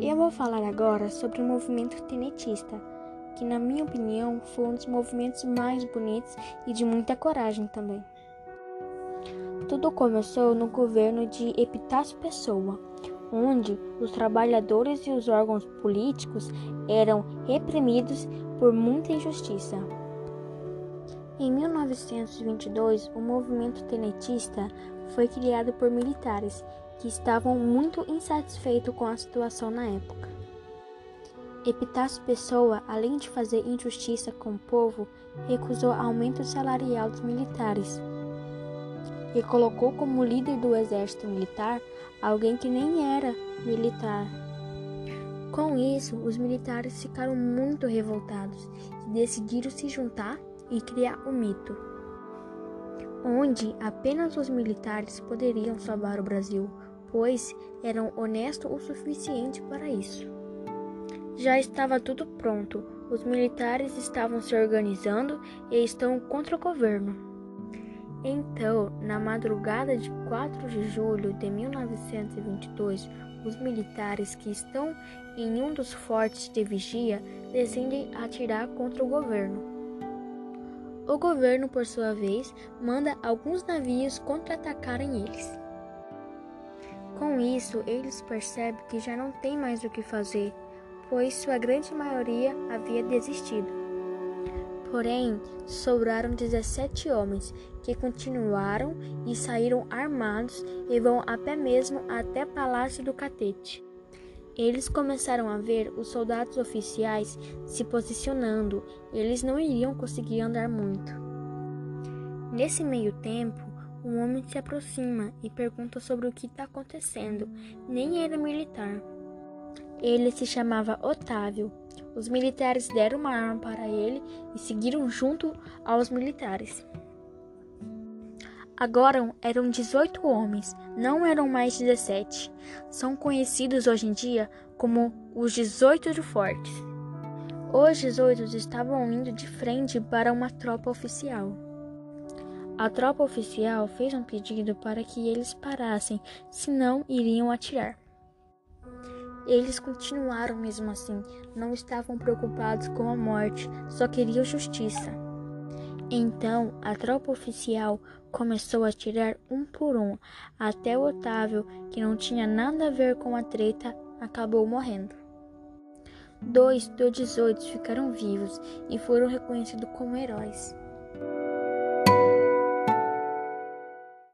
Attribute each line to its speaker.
Speaker 1: Eu vou falar agora sobre o movimento tenetista, que, na minha opinião, foi um dos movimentos mais bonitos e de muita coragem também. Tudo começou no governo de Epitácio Pessoa, onde os trabalhadores e os órgãos políticos eram reprimidos por muita injustiça. Em 1922, o movimento tenentista foi criado por militares que estavam muito insatisfeitos com a situação na época. Epitácio Pessoa, além de fazer injustiça com o povo, recusou aumento salarial dos militares e colocou como líder do exército militar alguém que nem era militar. Com isso, os militares ficaram muito revoltados e decidiram se juntar e criar o um mito, onde apenas os militares poderiam salvar o Brasil, pois eram honestos o suficiente para isso. Já estava tudo pronto, os militares estavam se organizando e estão contra o governo. Então, na madrugada de 4 de julho de 1922, os militares que estão em um dos fortes de vigia decidem atirar contra o governo. O governo, por sua vez, manda alguns navios contra-atacarem eles. Com isso, eles percebem que já não tem mais o que fazer, pois sua grande maioria havia desistido. Porém, sobraram 17 homens que continuaram e saíram armados e vão até mesmo até Palácio do Catete. Eles começaram a ver os soldados oficiais se posicionando, eles não iriam conseguir andar muito. Nesse meio tempo, um homem se aproxima e pergunta sobre o que está acontecendo. Nem era militar. Ele se chamava Otávio os militares deram uma arma para ele e seguiram junto aos militares. Agora eram 18 homens, não eram mais 17. São conhecidos hoje em dia como os 18 de Fortes. Os 18 estavam indo de frente para uma tropa oficial. A tropa oficial fez um pedido para que eles parassem, senão iriam atirar. Eles continuaram mesmo assim, não estavam preocupados com a morte, só queriam justiça. Então a tropa oficial começou a tirar um por um, até o Otávio, que não tinha nada a ver com a treta, acabou morrendo. Dois dos 18 ficaram vivos e foram reconhecidos como heróis.